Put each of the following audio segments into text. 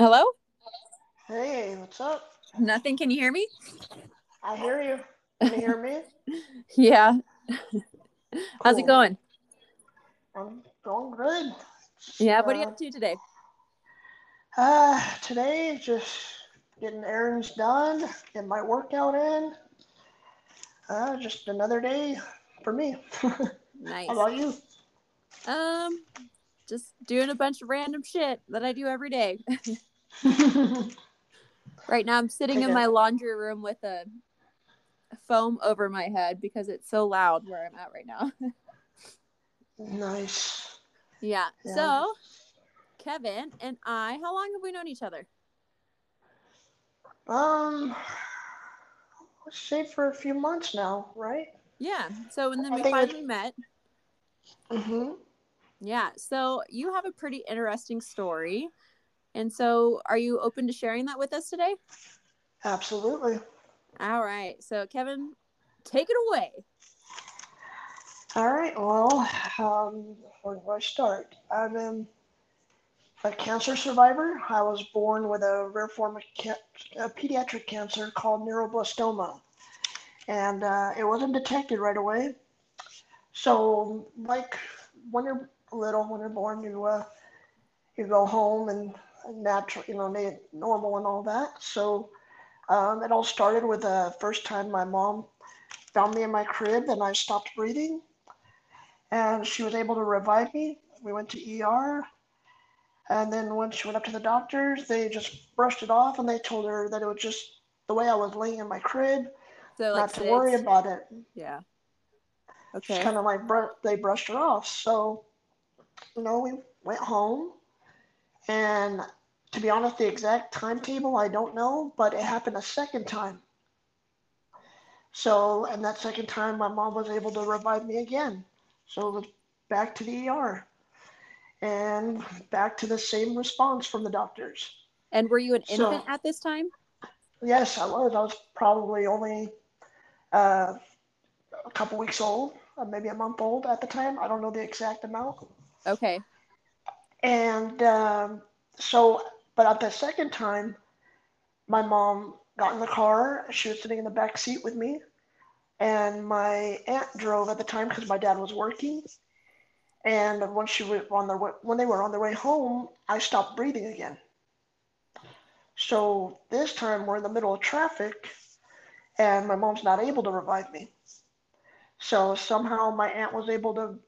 Hello? Hey, what's up? Nothing. Can you hear me? I hear you. Can you hear me? Yeah. How's it going? I'm going good. Yeah. What are you Uh, up to today? uh, today, just getting errands done, getting my workout in. Uh, just another day for me. Nice. How about you? Um, just doing a bunch of random shit that I do every day. right now, I'm sitting in my laundry room with a foam over my head because it's so loud where I'm at right now. nice. yeah. Yeah. So, Kevin and I, how long have we known each other? Um, let's say for a few months now, right? Yeah. So, and then we finally met. Mm-hmm. Yeah. So you have a pretty interesting story. And so are you open to sharing that with us today? Absolutely. All right. So Kevin, take it away. All right. Well, um, where do I start? I'm um, a cancer survivor. I was born with a rare form of ca- a pediatric cancer called neuroblastoma, and uh, it wasn't detected right away. So, like when you're little, when you're born, you uh, you go home and natural, you know, normal and all that. So, um, it all started with the first time my mom found me in my crib and I stopped breathing and she was able to revive me. We went to ER, and then when she went up to the doctors, they just brushed it off and they told her that it was just the way I was laying in my crib, So like not to worry about it. Yeah. Okay. kind of like br- they brushed her off. So, you know, we went home, and to be honest, the exact timetable I don't know, but it happened a second time. So, and that second time, my mom was able to revive me again. So back to the ER, and back to the same response from the doctors. And were you an So- infant at this time? Yes, I was. I was probably only uh, a couple weeks old, uh, maybe a month old at the time. I don't know the exact amount. Okay. And um, so, but at the second time, my mom got in the car. She was sitting in the back seat with me, and my aunt drove at the time because my dad was working. And when she was on their way, when they were on their way home, I stopped breathing again. So this time we're in the middle of traffic, and my mom's not able to revive me. So somehow my aunt was able to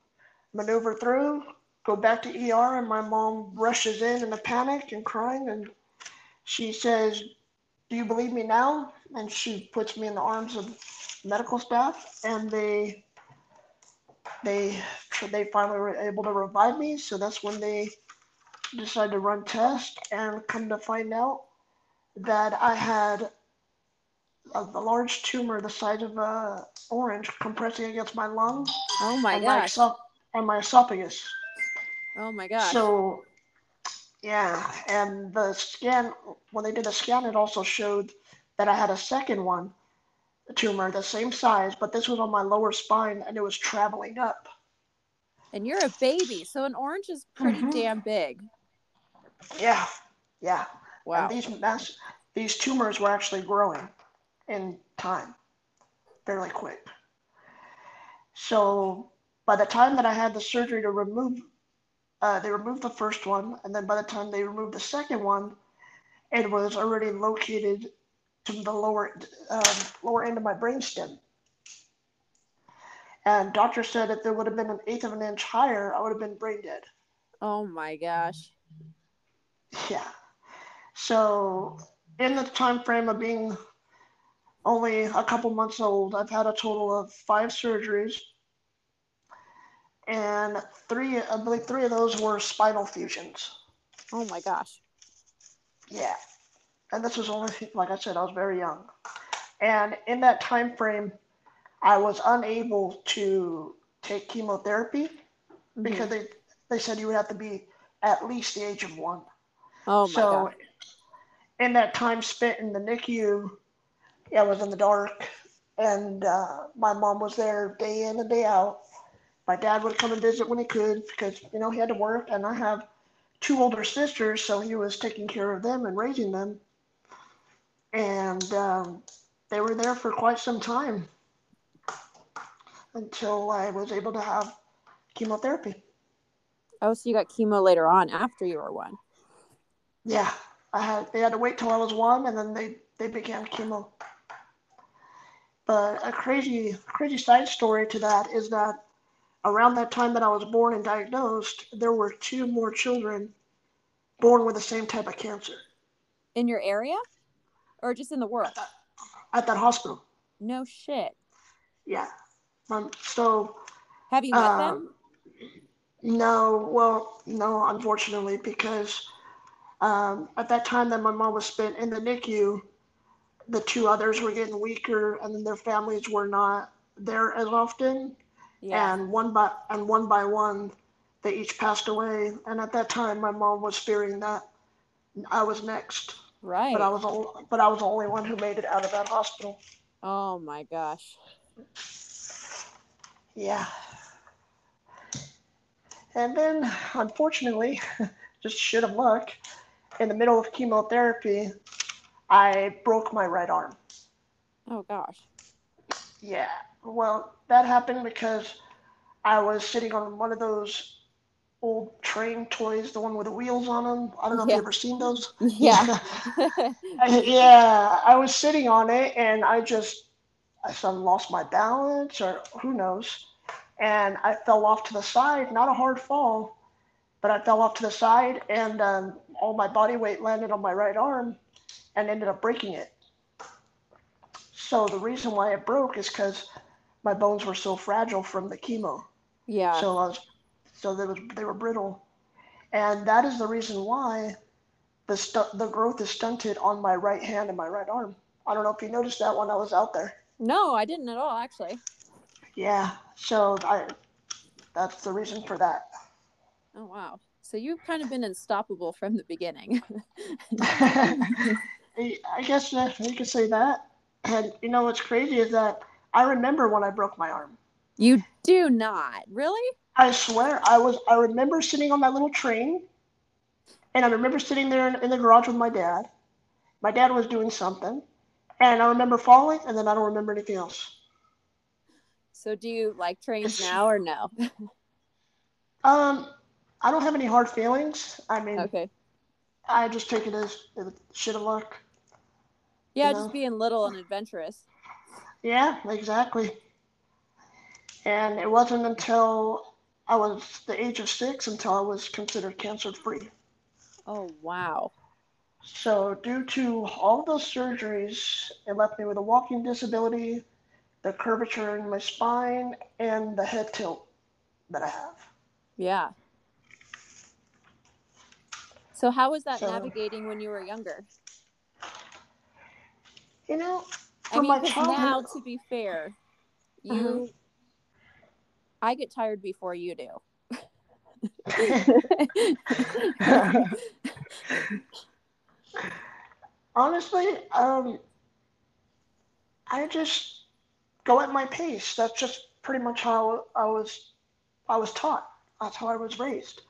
maneuver through, go back to ER, and my mom rushes in in a panic and crying, and she says, "Do you believe me now?" And she puts me in the arms of medical staff, and they they they finally were able to revive me. So that's when they decided to run tests, and come to find out that I had a, large tumor the size of a orange compressing against my lung Oh my and my gosh. esoph- and my esophagus. Oh my gosh. So, yeah, and the scan, when they did the scan, it also showed that I had a second one, a tumor the same size, but this was on my lower spine and it was traveling up. and you're a baby, so an orange is pretty Mhm. damn big. Yeah, yeah. Wow. And these mass, these tumors were actually growing in time, fairly quick. So by the time that I had the surgery to remove, uh, they removed the first one, and then by the time they removed the second one, it was already located to the lower um, lower end of my brainstem. And doctor said if there would have been an eighth of an inch higher, I would have been brain dead. oh my gosh. Yeah. So in the time frame of being only a couple months old, I've had a total of five surgeries. And three, I believe three of those were spinal fusions. Oh my gosh. Yeah. And this was only, like I said, I was very young. And in that time frame, I was unable to take chemotherapy Mhm. because they, they said you would have to be at least the age of one. Oh my so gosh. in that time spent in the NICU, I was in the dark, and uh, my mom was there day in and day out. My dad would come and visit when he could because you know he had to work, and I have two older sisters, so he was taking care of them and raising them. And um, they were there for quite some time until I was able to have chemotherapy. Oh, so you got chemo later on after you were one. Yeah, I had. They had to wait till I was one, and then they they began chemo. But a crazy crazy side story to that is that around that time that I was born and diagnosed, there were two more children born with the same type of cancer. In your area, or just in the world? At that, at that hospital. No shit. Yeah. Um, so. Have you met um, them? No, well, no, unfortunately, because um, at that time that my mom was spent in the NICU, the two others were getting weaker, and then their families were not there as often. Yeah. And one by and one by one, they each passed away. And at that time, my mom was fearing that I was next. Right. But I was the, but I was the only one who made it out of that hospital. Oh my gosh. Yeah. And then, unfortunately, just shit of luck, in the middle of chemotherapy, I broke my right arm. Oh, gosh. Yeah. Well, that happened because I was sitting on one of those old train toys, the one with the wheels on them. I don't know yeah. if you've ever seen those. Yeah. yeah. I was sitting on it and I just, I suddenly lost my balance or who knows and I fell off to the side. Not a hard fall, but I fell off to the side, and um, all my body weight landed on my right arm, and ended up breaking it. So the reason why it broke is because my bones were so fragile from the chemo. Yeah. So I was, so they was they were brittle, and that is the reason why the stu- the growth is stunted on my right hand and my right arm. I don't know if you noticed that when I was out there. No, I didn't at all, actually. Yeah, so I that's the reason for that. Oh wow. So you've kind of been unstoppable from the beginning. I guess you could say that. And you know what's crazy is that I remember when I broke my arm. You do not, really? I swear, I was. I remember sitting on that little train, and I remember sitting there in, in the garage with my dad. My dad was doing something, and I remember falling, and then I don't remember anything else. So do you like trains now or no? um, I don't have any hard feelings. I mean, okay. I just take it as shit of luck. Yeah, you know? just being little and adventurous. Yeah, exactly. And it wasn't until I was the age of six until I was considered cancer free. Oh wow. So due to all those surgeries, it left me with a walking disability, the curvature in my spine and the head tilt that I have. Yeah. So how was that so, navigating when you were younger? You know, I mean, now to be fair, you, uh-huh. I get tired before you do. Honestly, um, I just go at my pace. That's just pretty much how I was I was taught. That's how I was raised.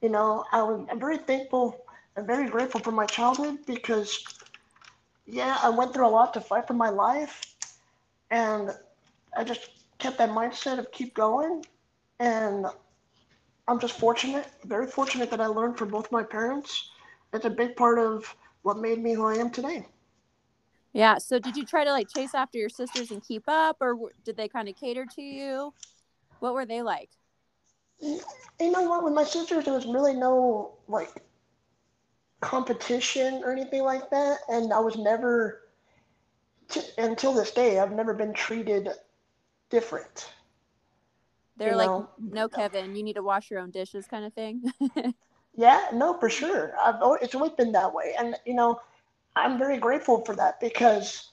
You know, I am very thankful and very grateful for my childhood because, yeah, I went through a lot to fight for my life, and I just kept that mindset of keep going, and I'm just fortunate, very fortunate that I learned from both my parents. It's a big part of what made me who I am today. Yeah. So did you try to like chase after your sisters and keep up, or did they kind of cater to you? What were they like? You know what? With my sisters, there was really no like competition or anything like that, and I was never, t- until this day, I've never been treated different. They're like, know? no, Kevin, you need to wash your own dishes, kind of thing. yeah, no, for sure. I've always, it's always been that way, and you know I'm very grateful for that because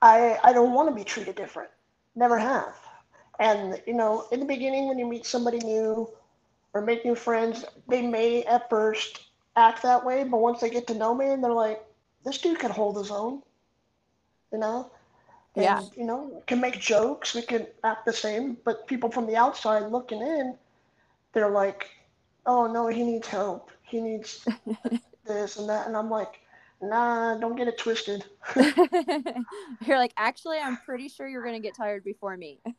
I I don't want to be treated different. Never have. And you know, in the beginning when you meet somebody new or make new friends, they may at first act that way, but once they get to know me and they're like, this dude can hold his own. You know? And, yeah. You know, can make jokes, we can act the same, but people from the outside looking in, they're like, oh no, he needs help. He needs this and that. And I'm like, nah, don't get it twisted. you're like, actually, I'm pretty sure you're gonna get tired before me.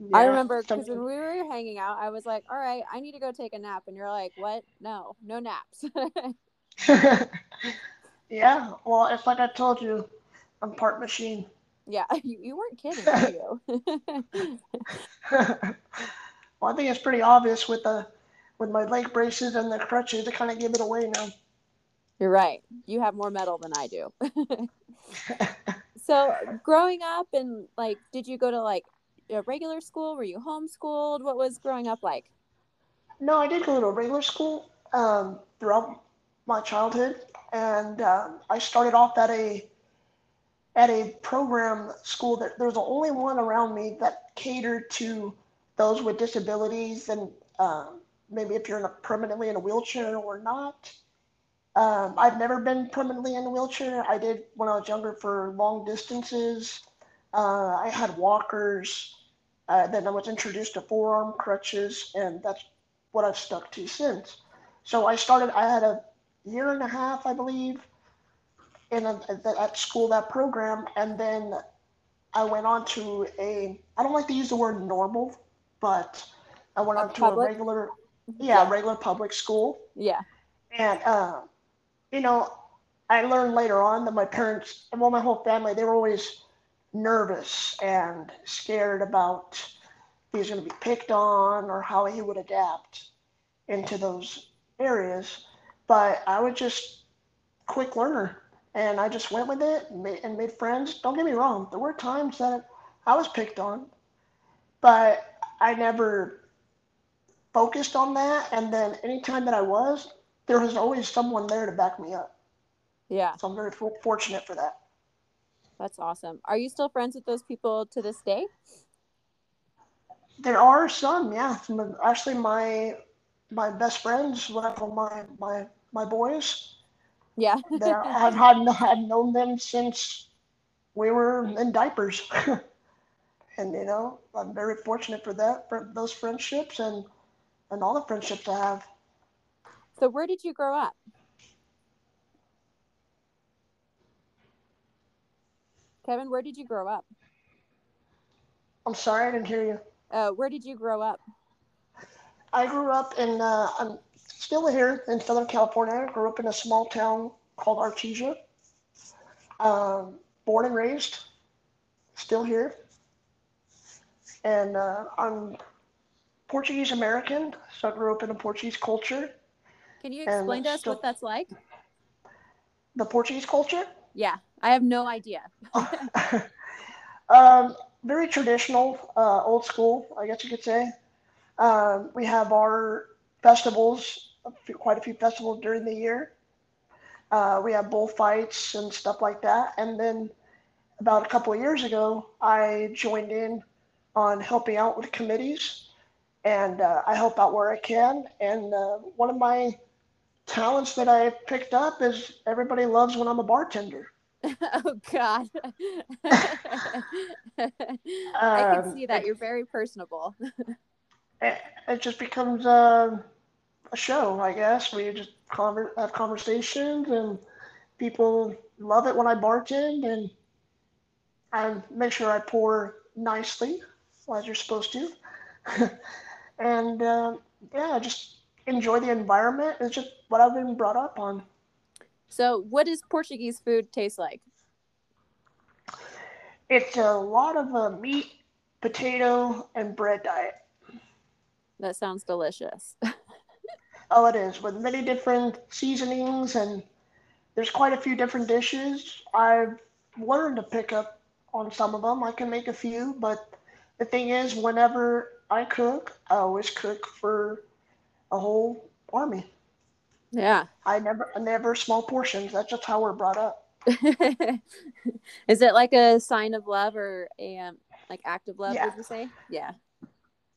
yeah, I remember because when we were hanging out, I was like, all right, I need to go take a nap, and you're like, what? No, no naps. yeah, well, it's like I told you, I'm part machine. yeah, you, you weren't kidding, were you? well, I think it's pretty obvious with the with my leg braces and the crutches to kind of give it away now. You're right. You have more metal than I do. so, growing up and like, did you go to like a regular school? Were you homeschooled? What was growing up like? No, I did go to a regular school um, throughout my childhood, and um, I started off at a at a program school that there was the only one around me that catered to those with disabilities and um, maybe if you're in a, permanently in a wheelchair or not. Um, I've never been permanently in a wheelchair. I did when I was younger for long distances. Uh, I had walkers. Uh, then I was introduced to forearm crutches, and that's what I've stuck to since. So I started. I had a year and a half, I believe, in a, at school that program, and then I went on to a. I don't like to use the word normal, but I went A on to public? a regular, yeah, Yeah. regular public school. Yeah. And, uh, you know, I learned later on that my parents, and well, my whole family, they were always nervous and scared about if he was going to be picked on or how he would adapt into those areas. But I was just quick learner, and I just went with it and made, and made friends. Don't get me wrong, there were times that I was picked on, but I never focused on that. And then anytime that I was, there was always someone there to back me up. Yeah. So I'm very for- fortunate for that. That's awesome. Are you still friends with those people to this day? There are some, yeah. Actually, my my best friends, what I call my my my boys, Yeah. are, I've had I've known them since we were in diapers, and you know I'm very fortunate for that for those friendships and and all the friendships I have. so, where did you grow up? Kevin, where did you grow up? I'm sorry I didn't hear you. Uh, where did you grow up? I grew up in, uh, I'm still here in Southern California. I grew up in a small town called Artesia. Um, born and raised, still here. And uh, I'm Portuguese American, so I grew up in a Portuguese culture. Can you explain to us still- what that's like? The Portuguese culture, Yeah, I have no idea. um, very traditional, uh, old school, I guess you could say. Um, we have our festivals, a few, quite a few festivals during the year. Uh, we have bullfights and stuff like that. And then about a couple of years ago, I joined in on helping out with committees, and uh, I help out where I can. And uh, one of my talents that I picked up is everybody loves when I'm a bartender. oh God. I can Um, see that. You're very personable. it, it just becomes a, a show, I guess, where you just conver- have conversations and people love it when I bartend and I make sure I pour nicely as you're supposed to. and uh, yeah, just enjoy the environment. It's just what I've been brought up on. So, what does Portuguese food taste like? It's a lot of uh, meat, potato, and bread diet. That sounds delicious. Oh, it is with many different seasonings, and there's quite a few different dishes. I've learned to pick up on some of them. I can make a few, but the thing is, whenever I cook, I always cook for a whole army. Yeah. I never, I never small portions. That's just how we're brought up. Is it like a sign of love or a um, like act of love? Yeah. Would you say? Yeah.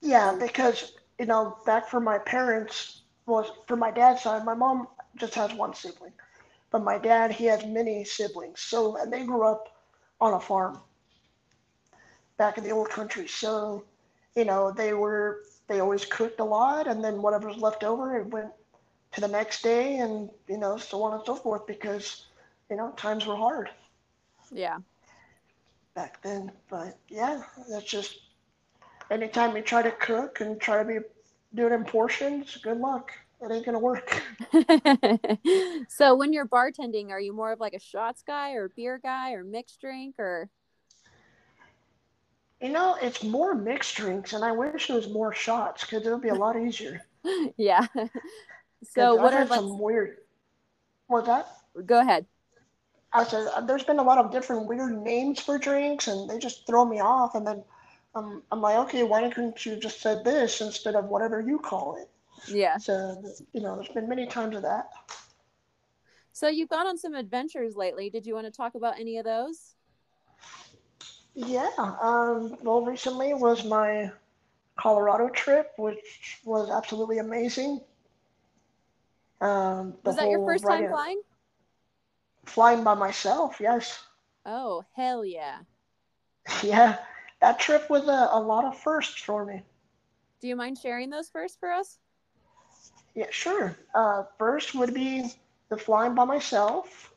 Yeah, because you know, back for my parents was for my dad's side. My mom just has one sibling, but my dad he has many siblings. So and they grew up on a farm back in the old country. So you know, they were they always cooked a lot, and then whatever's left over, it went to the next day, and you know, so on and so forth, because you know, times were hard Yeah. back then. But yeah, that's just anytime you try to cook and try to be doing in portions, good luck. It ain't gonna work. so when you're bartending, are you more of like a shots guy or beer guy or mixed drink or You know, it's more mixed drinks, and I wish it was more shots because it would be a lot easier. yeah. So what I've are some weird? What's that? go ahead. I said uh, there's been a lot of different weird names for drinks, and they just throw me off. And then um, I'm like, okay, why couldn't you just said this instead of whatever you call it? Yeah. So you know, there's been many times of that. So you've gone on some adventures lately. Did you want to talk about any of those? Yeah. Um, well, recently was my Colorado trip, which was absolutely amazing. Um, Was that your first time flying? Flying by myself, yes. Oh, hell yeah. Yeah, that trip was a, a lot of firsts for me. Do you mind sharing those first for us? Yeah, sure. Uh, first would be the flying by myself.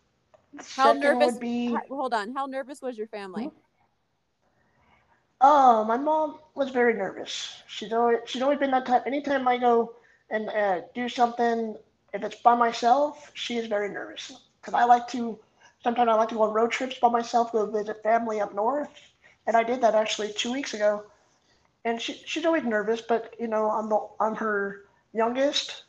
How Second nervous- would be Hold on. How nervous was your family? Oh, my mom was very nervous. She's always she's always been that type. Anytime I go and uh, do something, if it's by myself, she is very nervous. Because I like to sometimes I like to go on road trips by myself, go visit family up north, and I did that actually two weeks ago. And she she's always nervous, but you know I'm the I'm her youngest,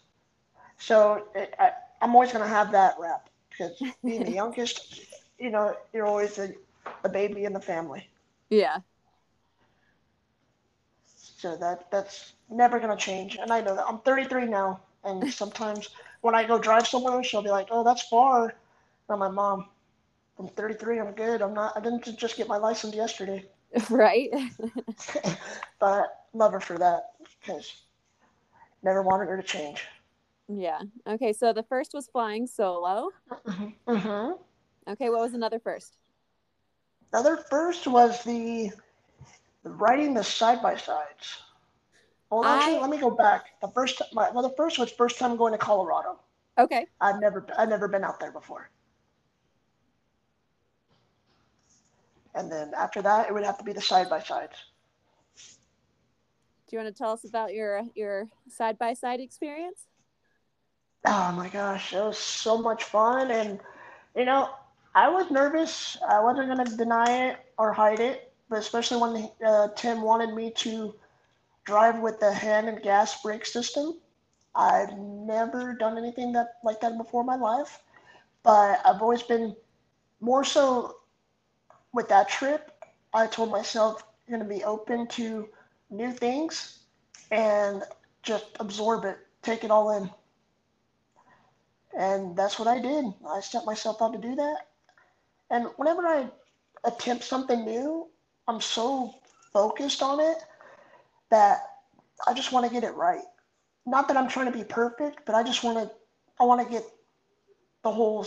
so it, I, I'm always gonna have that rep because being the youngest, you know, you're always the, the baby in the family. Yeah. So that that's never gonna change, and I know that. I'm 33 now, and sometimes when I go drive somewhere, she'll be like, "Oh, that's far." And I'm like, "Mom, I'm 33. I'm good. I'm not. I didn't just get my license yesterday." right. but love her for that because never wanted her to change. yeah. Okay. So the first was flying solo. Mm-hmm. Okay. What was another first? Another first was the, the riding the side by sides. Well, actually, I- let me go back. The first, my well, the first was first time going to Colorado. Okay. I've never, I've never been out there before. And then after that, it would have to be the side by sides. Do you want to tell us about your your side by side experience? Oh my gosh, it was so much fun. And, you know, I was nervous. I wasn't going to deny it or hide it, but especially when uh, Tim wanted me to drive with the hand and gas brake system. I've never done anything that like that before in my life, but I've always been more so with that trip. I told myself I'm going to be open to new things and just absorb it, take it all in. And that's what I did. I set myself out to do that. And whenever I attempt something new, I'm so focused on it that I just want to get it right. Not that I'm trying to be perfect, but I just want to I want to get the whole,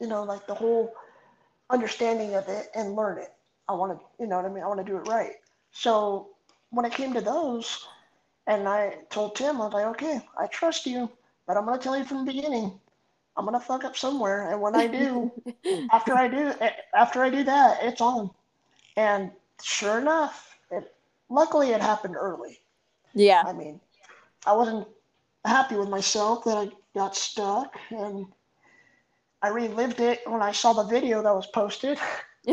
you know, like the whole understanding of it and learn it. I want to, you know what I mean? I want to do it right. So when it came to those, and I told Tim, I was like, okay, I trust you, but I'm going to tell you from the beginning, I'm going to fuck up somewhere. And when I do, after I do, after I do that, it's on. And sure enough, it, luckily it happened early. Yeah. I mean, I wasn't happy with myself that I got stuck, and I relived it when I saw the video that was posted.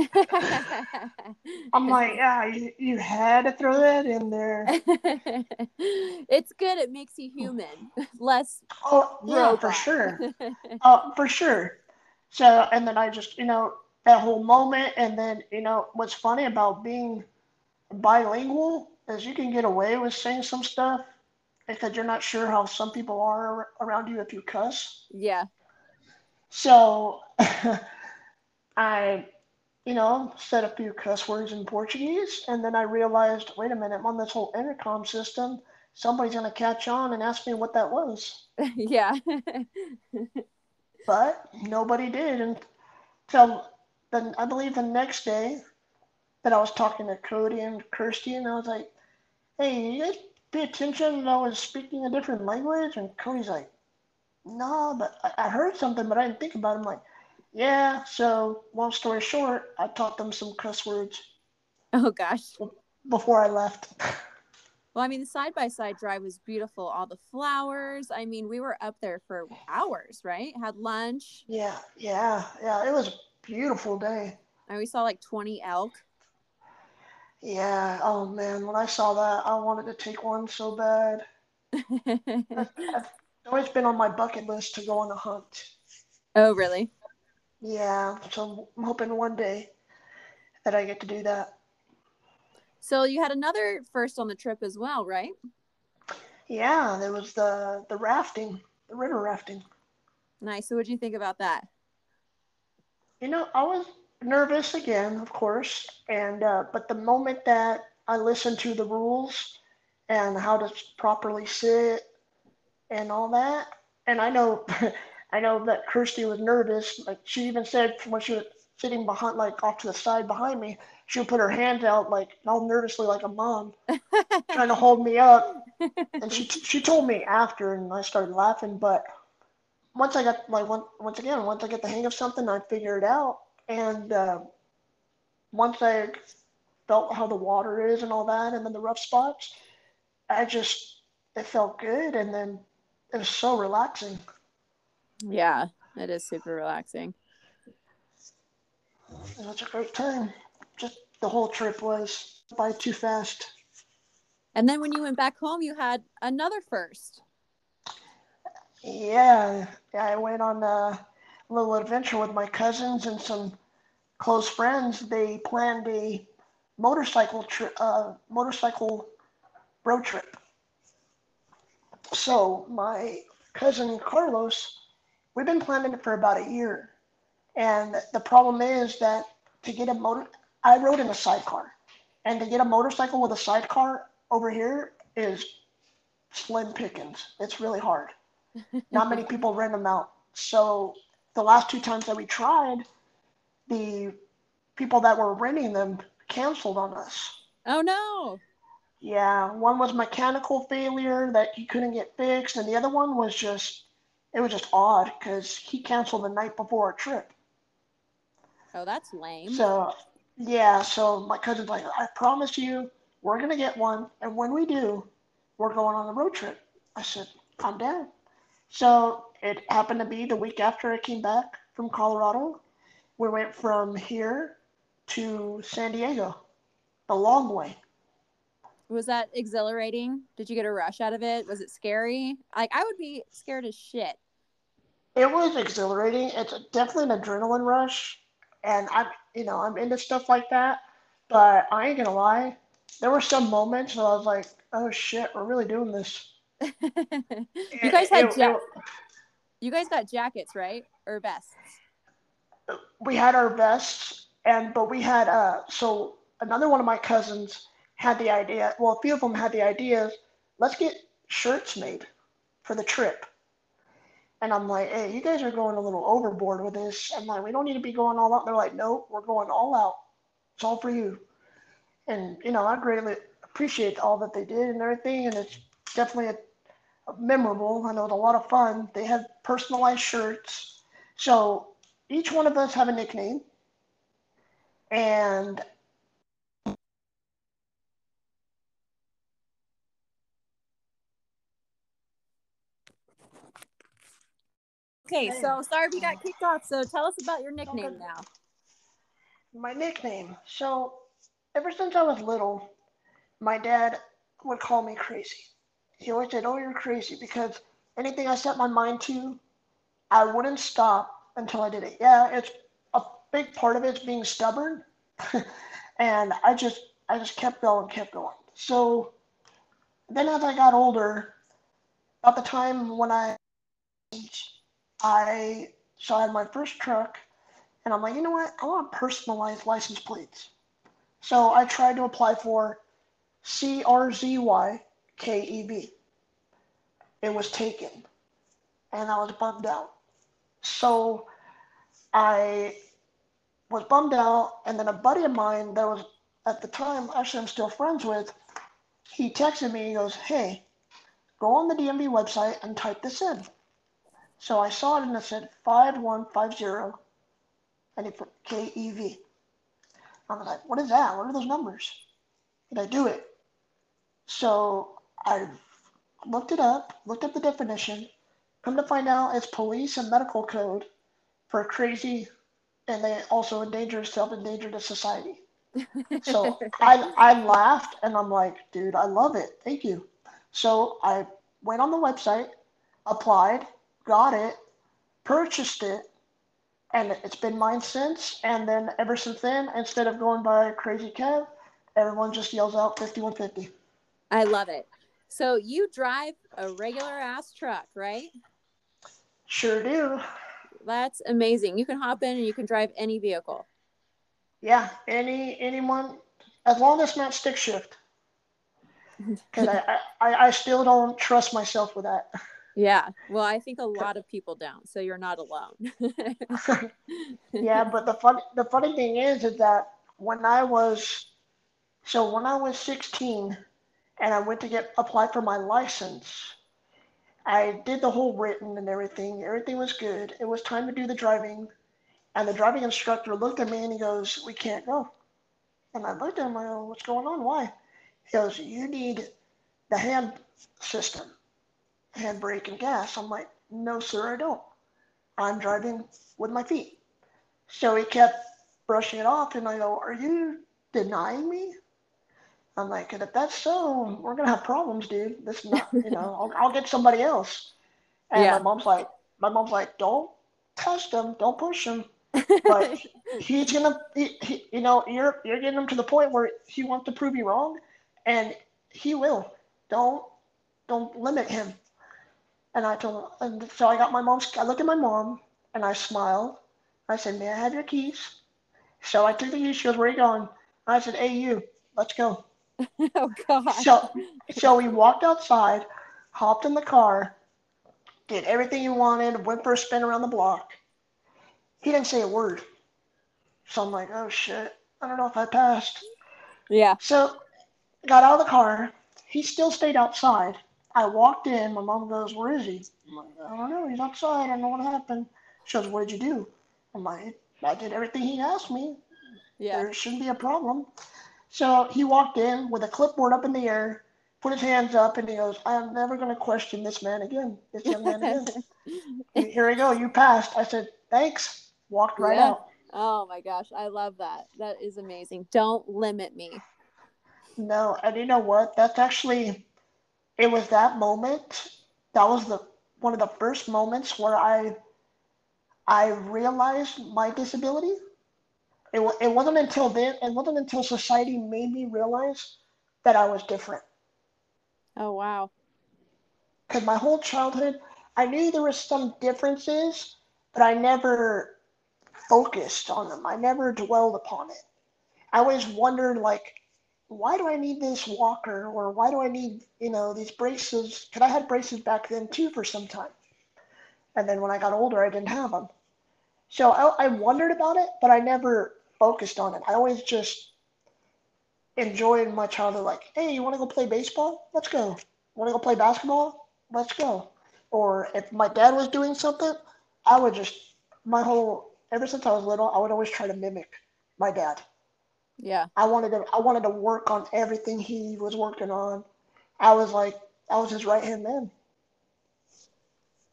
I'm like, yeah, you, you had to throw that in there. it's good. It makes you human, less Oh, yeah, for sure. Oh, for sure. So, and then I just, you know, that whole moment, and then, you know, what's funny about being bilingual is you can get away with saying some stuff because you're not sure how some people are around you if you cuss. yeah. So I, you know, said a few cuss words in Portuguese, and then I realized, wait a minute, I'm on this whole intercom system. Somebody's gonna catch on and ask me what that was. yeah. But nobody did until then. I believe the next day that I was talking to Cody and Kirsty, and I was like, hey, you guys pay attention? I was speaking a different language, and Cody's like, no, but I, I heard something, but I didn't think about it. I'm like, yeah. So, long story short, I taught them some cuss words. Oh gosh. Before I left. Well, I mean, the side by side drive was beautiful. All the flowers. I mean, we were up there for hours, right? Had lunch. Yeah, yeah, yeah. It was beautiful day. And we saw like 20 elk. Yeah. Oh man, when I saw that, I wanted to take one so bad. I've, I've always been on my bucket list to go on a hunt. Oh, really? Yeah. So I'm hoping one day that I get to do that. So you had another first on the trip as well, right? Yeah, there was the the rafting, the river rafting. Nice. So what do you think about that? You know, I was nervous again, of course, and uh, but the moment that I listened to the rules and how to properly sit and all that, and I know, I know that Kirsty was nervous. Like she even said when she was sitting behind, like off to the side behind me, she would put her hand out like all nervously like a mom trying to hold me up and she she told me after and i started laughing but once i got like once, once again once i get the hang of something i figure it out. And uh, once i felt how the water is and all that and then the rough spots i just it felt good. And then it was so relaxing. Yeah it is super relaxing. It was a great time. Just the whole trip was by too fast. And then when you went back home, you had another first. Yeah, I went on a little adventure with my cousins and some close friends. They planned a motorcycle trip, uh, motorcycle road trip. So my cousin Carlos, we've been planning it for about a year, and the problem is that to get a motor, I rode in a sidecar, and to get a motorcycle with a sidecar over here is slim pickings. It's really hard. Not many people rent them out. So the last two times that we tried, the people that were renting them canceled on us. Oh no. Yeah, one was mechanical failure that he couldn't get fixed, and the other one was just it was just odd because he canceled the night before our trip. Oh, that's lame. So yeah, so my cousin's like, I promise you, we're gonna get one, and when we do, we're going on a road trip. I said, I'm down. So it happened to be the week after I came back from Colorado. We went from here to San Diego, the long way. Was that exhilarating? Did you get a rush out of it? Was it scary? Like I would be scared as shit. It was exhilarating. It's definitely an adrenaline rush and I'm you know I'm into stuff like that. But I ain't gonna lie, there were some moments where I was like, oh shit, we're really doing this. you guys had ja- it, you guys got jackets right or vests? We had our vests, and but we had uh so another one of my cousins had the idea. Well, a few of them had the idea. Let's get shirts made for the trip. And I'm like, hey, you guys are going a little overboard with this. I'm like, we don't need to be going all out. They're like, no, we're going all out. It's all for you. And, you know, I greatly appreciate all that they did and everything. And it's definitely a memorable. I know it's a lot of fun. They had personalized shirts. So each one of us have a nickname. And Okay, so sorry we got kicked off. So tell us about your nickname okay. now. My nickname. So ever since I was little, my dad would call me crazy. He always said, "Oh, you're crazy," because anything I set my mind to, I wouldn't stop until I did it. Yeah, it's a big part of it's being stubborn, and I just I just kept going, kept going. So then as I got older, about the time when I I so I had my first truck, and I'm like, you know what? I want personalized license plates. So I tried to apply for CRZY KEV. It was taken, and I was bummed out. So I was bummed out, and then a buddy of mine that was at the time, actually I'm still friends with, he texted me. He goes, "Hey, go on the DMV website and type this in." So I saw it and it said five one five zero, and he put K E V. I was like, "What is that? What are those numbers?" Did I do it? So I looked it up, looked up the definition. Come to find out, it's police and medical code for crazy, and they also endanger self, endanger the society. So I I laughed and I'm like, dude, I love it. Thank you. So I went on the website, applied, got it, purchased it, and it's been mine since. And then ever since then, instead of going by Crazy Kev, everyone just yells out 5150. I love it. So you drive a regular ass truck, right? Sure do. That's amazing. You can hop in and you can drive any vehicle. Yeah, any anyone, as long as it's not stick shift. Because I, I, I still don't trust myself with that. Yeah. Well, I think a lot of people don't, so you're not alone. yeah, but the fun the funny thing is is that when I was so when I was 16 and I went to get apply for my license, I did the whole written and everything. Everything was good. It was time to do the driving. And the driving instructor looked at me and he goes, We can't go. And I looked at him, I go, What's going on? Why? He goes, You need the hand system, handbrake and gas. I'm like, No, sir, I don't. I'm driving with my feet. So he kept brushing it off, and I go, Are you denying me? I'm like, and if that's so, we're gonna have problems, dude. This is not, you know, I'll, I'll get somebody else. And Yeah. my mom's like, my mom's like, don't touch him, don't push him. But he's gonna, he, he, you know, you're you're getting him to the point where he wants to prove you wrong, and he will. Don't don't limit him. And I told him, and so I got my mom's. I looked at my mom and I smiled. I said, "May I have your keys?" So I took the keys. She goes, "Where are you going?" I said, "Hey, you, let's go." oh God. So, so we walked outside, hopped in the car, did everything you wanted, went for a spin around the block. He didn't say a word. So I'm like, oh shit, I don't know if I passed. yeah. So got out of the car. He still stayed outside. I walked in. My mom goes, where is he? I'm like, I don't know. He's outside. I don't know what happened. She goes, what did you do? I'm like, I did everything he asked me Yeah. there shouldn't be a problem. So he walked in with a clipboard up in the air, put his hands up, and he goes, I am never going to question this man again, this young man again. Here we go, you passed. I said, thanks. Walked right Yeah. out. oh my gosh, I love that. That is amazing. Don't limit me. No, and you know what? That's actually, it was that moment. That was the one of the first moments where I, I realized my disability. It, it wasn't until then, it wasn't until society made me realize that I was different. Oh wow. because my whole childhood i knew there was some differences but i never focused on them. I never dwelled upon it. I always wondered like why do i need this walker? Or why do i need you know these braces? Because i had braces back then too for some time. And then when i got older i didn't have them so i, I wondered about it but i never focused on it i always just enjoyed my childhood like hey you want to go play baseball let's go want to go play basketball? Let's go. Or if my dad was doing something, I would just, my whole, ever since I was little, I would always try to mimic my dad. Yeah. I wanted to, I wanted to work on everything he was working on. I was like, I was his right hand man.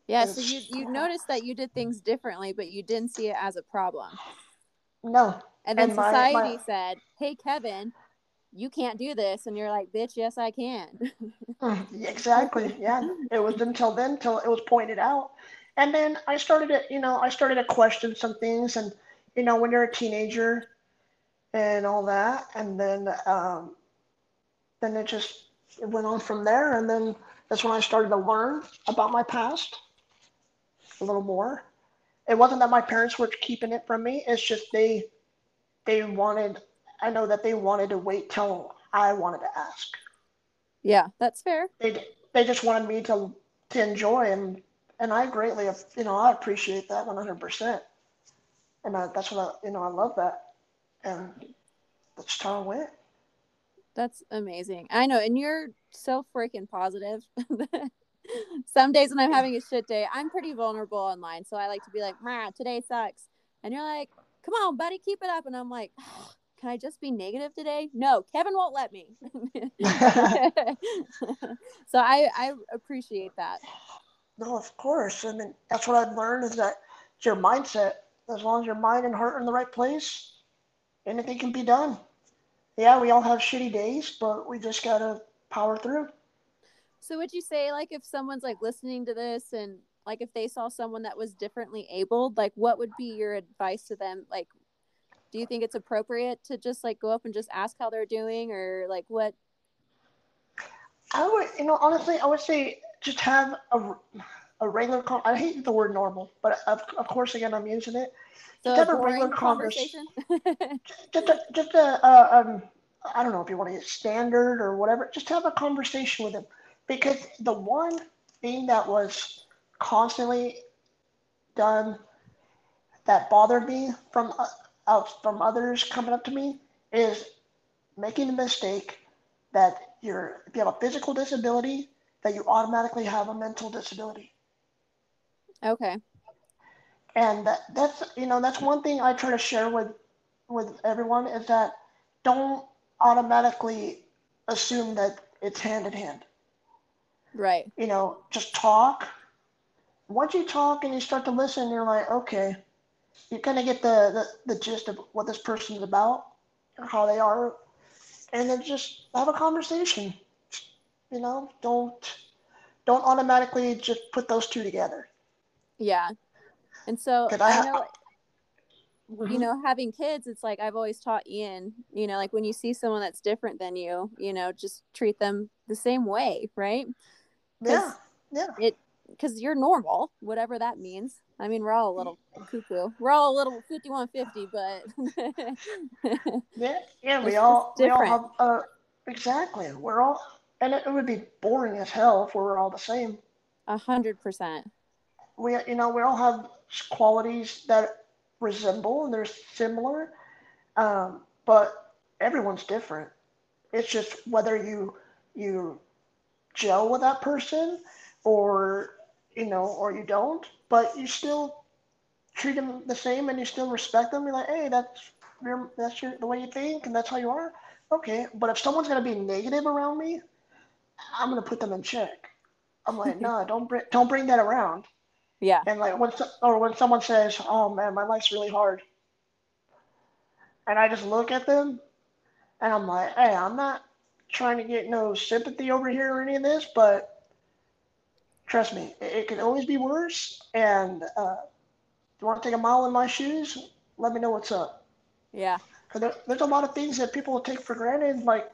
Yeah. So you you noticed that you did things differently, but you didn't see it as a problem. No, And then And my- society my- said, "Hey, Kevin, you can't do this," and you're like, "Bitch, yes, I can." Mm, exactly. Yeah. It was until then, till it was pointed out. And then I started to, you know, I started to question some things. And, you know, when you're a teenager and all that, and then, um, then it just it went on from there. And then that's when I started to learn about my past a little more. It wasn't that my parents were keeping it from me. It's just they, they wanted, I know that they wanted to wait till I wanted to ask yeah, that's fair. they they just wanted me to to enjoy and and I greatly you know I appreciate that 100% and I, that's what I you know I love that and that's how it went That's amazing. I know, and you're so freaking positive. Some days when I'm having a shit day, I'm pretty vulnerable online. So I like to be like, "Mah, today sucks," and you're like, "Come on, buddy, keep it up." And I'm like, "Can I just be negative today?" No, Kevin won't let me. so I I appreciate that. No, of course. I mean, that's what I've learned is that it's your mindset. As long as your mind and heart are in the right place, anything can be done. Yeah, we all have shitty days, but we just gotta power through. So would you say like if someone's like listening to this and like if they saw someone that was differently abled, like what would be your advice to them? Like do you think it's appropriate to just like go up and just ask how they're doing or like what I would, you know, honestly, I would say just have a, a regular. Con- I hate the word normal, but of, of course, again, I'm using it. so just have a regular conversation. conversation? Just, a, just a, uh, um, I don't know if you want to get standard or whatever. Just have a conversation with them, because the one thing that was constantly done that bothered me from uh, from others coming up to me is making the mistake that you're if you have a physical disability that you automatically have a mental disability okay. and that, that's you know that's one thing i try to share with with everyone is that don't automatically assume that it's hand in hand Right. you know just talk once you talk and you start to listen you're like okay you kind of get the, the the gist of what this person's about or how they are and then just have a conversation you know don't don't automatically just put those two together Yeah. And so I I know you Mhm. know having kids it's like i've always taught ian you know like when you see someone that's different than you you know just treat them the same way right yeah yeah because you're normal whatever that means. I mean we're all a little cuckoo. We're all a little 5150 but yeah yeah we all we all have uh exactly. We're all and it, it would be boring as hell if we were all the same. A hundred percent. We you know we all have qualities that resemble and they're similar um, but everyone's different. It's just whether you you gel with that person or you know or you don't but you still treat them the same and you still respect them. You're like hey that's your that's your the way you think and that's how you are? Okay but if someone's going to be negative around me i'm going to put them in check. I'm like no don't bring don't bring that around. Yeah. And like when so- or when someone says, "Oh man, my life's really hard," and I just look at them, and I'm like, "Hey, I'm not trying to get no sympathy over here or any of this, but trust me, it, it could always be worse. And uh, if you want to take a mile in my shoes, let me know what's up. yeah Because there, there's a lot of things that people will take for granted, like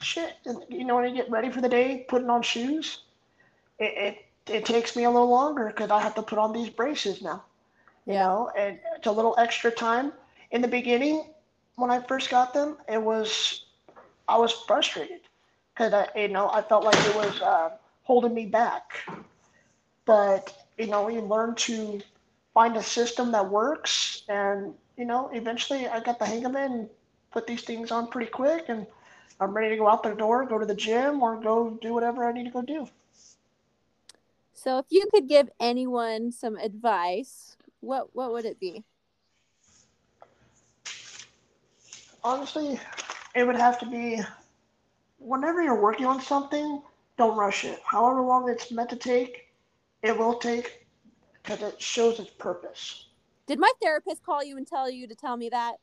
shit. You know, when you get ready for the day, putting on shoes, it it, it takes me a little longer because I have to put on these braces now. you yeah know, and it's a little extra time. In the beginning, when I first got them, it was I was frustrated because I, you know, I felt like it was uh, holding me back. But you know, you learn to find a system that works, and you know, eventually I got the hang of it and put these things on pretty quick, and I'm ready to go out the door, go to the gym, or go do whatever I need to go do. so if you could give anyone some advice what what would it be Honestly, it would have to be whenever you're working on something, don't rush it. However long it's meant to take, it will take because it shows its purpose. did my therapist call you and tell you to tell me that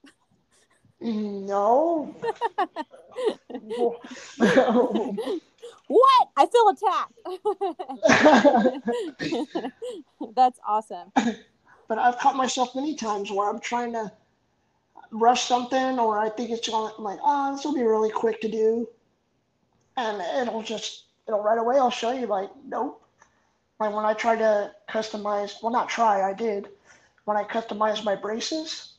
No. what i feel attacked that's awesome but I've caught myself many times where I'm trying to rush something or I think it's going, I'm like, oh, this will be really quick to do. And it'll just, it'll right away, I'll show you, like, nope. Like when I tried to customize, well, not try, I did. When I customized my braces,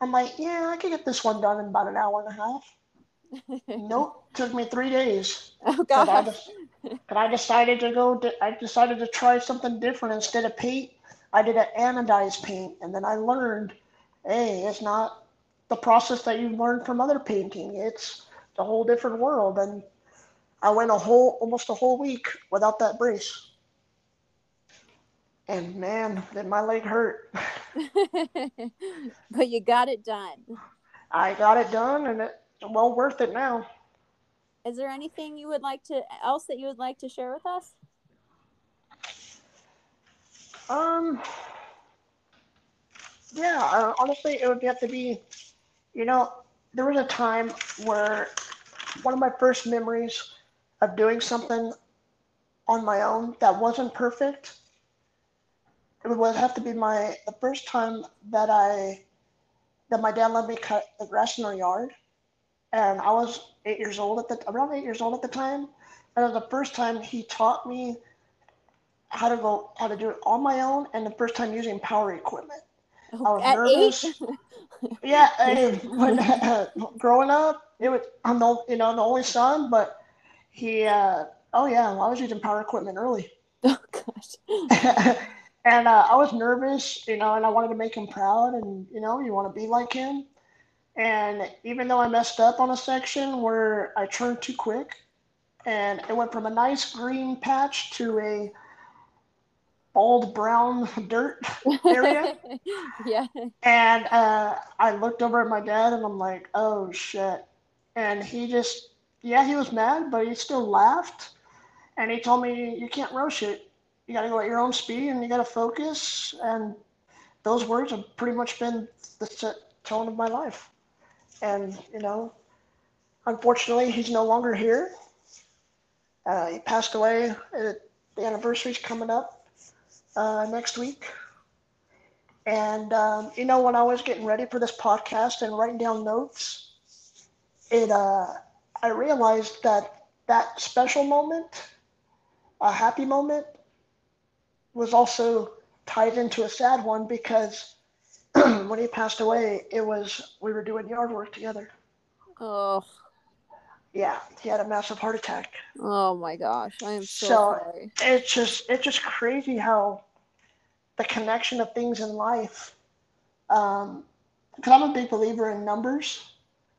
I'm like, yeah, I could get this one done in about an hour and a half. Nope, took me three days. oh But I, but I decided to go. I decided to try something different instead of paint. I did an anodized paint, and then I learned, hey, it's not the process that you learned from other painting. It's a whole different world. And I went a whole, almost a whole week without that brace. And man, did my leg hurt. but you got it done. I got it done and it's well worth it now. Is there anything you would like to else that you would like to share with us? Um yeah, uh, honestly it would have to be you know, there was a time where one of my first memories of doing something on my own that wasn't perfect it would have to be my the first time that I that my dad let me cut the grass in our yard, and I was eight years old at the around eight years old at the time, and it was the first time he taught me how to go how to do it on my own, and the first time using power equipment. Oh, I was at nervous. Eight? yeah, I, when uh, growing up, it was I'm the you know the only son, but he uh, oh yeah, I was using power equipment early. Oh gosh. And uh, I was nervous, you know, and I wanted to make him proud, and you know, you want to be like him. And even though I messed up on a section where I turned too quick, and it went from a nice green patch to a bald brown dirt area. yeah. And uh, I looked over at my dad, and I'm like, "Oh shit!" And he just, yeah, he was mad, but he still laughed, and he told me, "You can't rush it you got to go at your own speed and you got to focus. And those words have pretty much been the tone of my life. And, you know, unfortunately, he's no longer here. Uh, he passed away. Uh, the anniversary's coming up uh, next week. And, um, you know, when I was getting ready for this podcast and writing down notes, it, uh, I realized that that special moment, a happy moment, was also tied into a sad one because when he passed away, it was we were doing yard work together. Oh. Yeah, he had a massive heart attack. Oh my gosh, I am so, so sorry. It's just it's just crazy how the connection of things in life. Um, because I'm a big believer in numbers,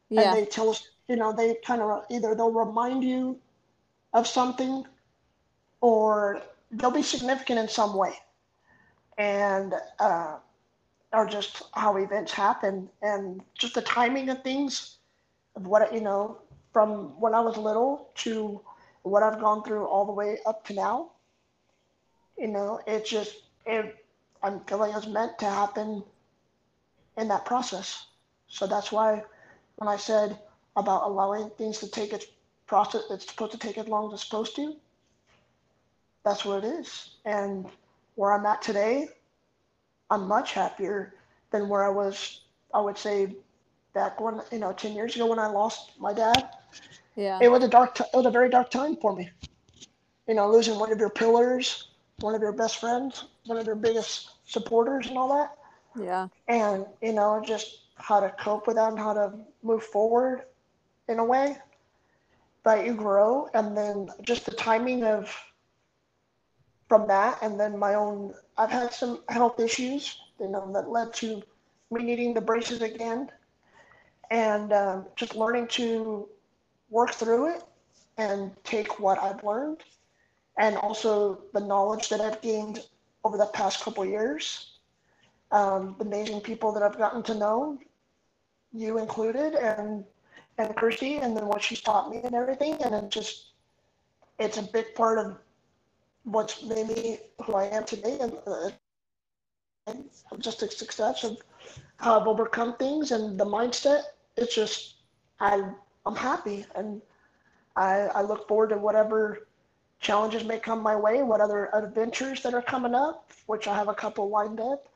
yeah. and they tell us, you know, they kind of either they'll remind you of something, or they'll be significant in some way, and uh, or just how events happen and just the timing of things, of what you know from when I was little to what I've gone through all the way up to now. You know, it just it I'm feeling it was meant to happen in that process. So that's why when I said about allowing things to take its process, it's supposed to take as long as it's supposed to that's what it is. And where I'm at today, I'm much happier than where I was, I would say, back when, you know, 10 years ago when I lost my dad. Yeah. It was a dark, t- it was a very dark time for me. You know, losing one of your pillars, one of your best friends, one of your biggest supporters and all that. Yeah. And, you know, just how to cope with that and how to move forward in a way. that you grow and then just the timing of from that, and then my own, I've had some health issues, you know, that led to me needing the braces again, and um, just learning to work through it and take what I've learned, and also the knowledge that I've gained over the past couple years, um, the amazing people that I've gotten to know, you included, and and Kirsty, and then what she's taught me and everything, and it just it's a big part of what's made me who I am today, and, uh, and just a success of how I've overcome things and the mindset. It's just I I'm happy, and I I look forward to whatever challenges may come my way, what other adventures that are coming up, which I have a couple lined up,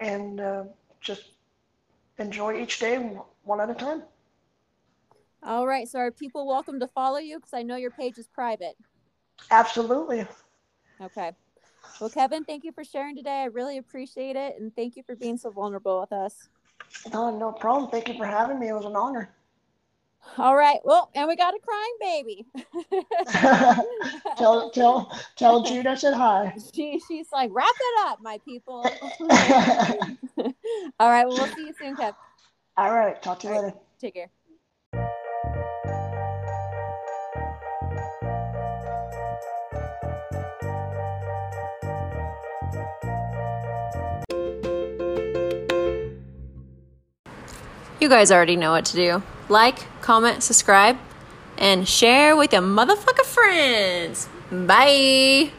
and uh, just enjoy each day one at a time. All right. So are people welcome to follow you? Because I know your page is private. Absolutely. Okay. Well, Kevin, thank you for sharing today. I really appreciate it. And thank you for being so vulnerable with us. No, no problem. Thank you for having me. It was an honor. All right. Well, and we got a crying baby. tell tell tell Jude I said hi. She she's like, wrap it up, my people. All right. Well, we'll see you soon, Kev. All right. Talk to you later. Take care. You guys already know what to do. Like, comment, subscribe, and share with your motherfucker friends. Bye.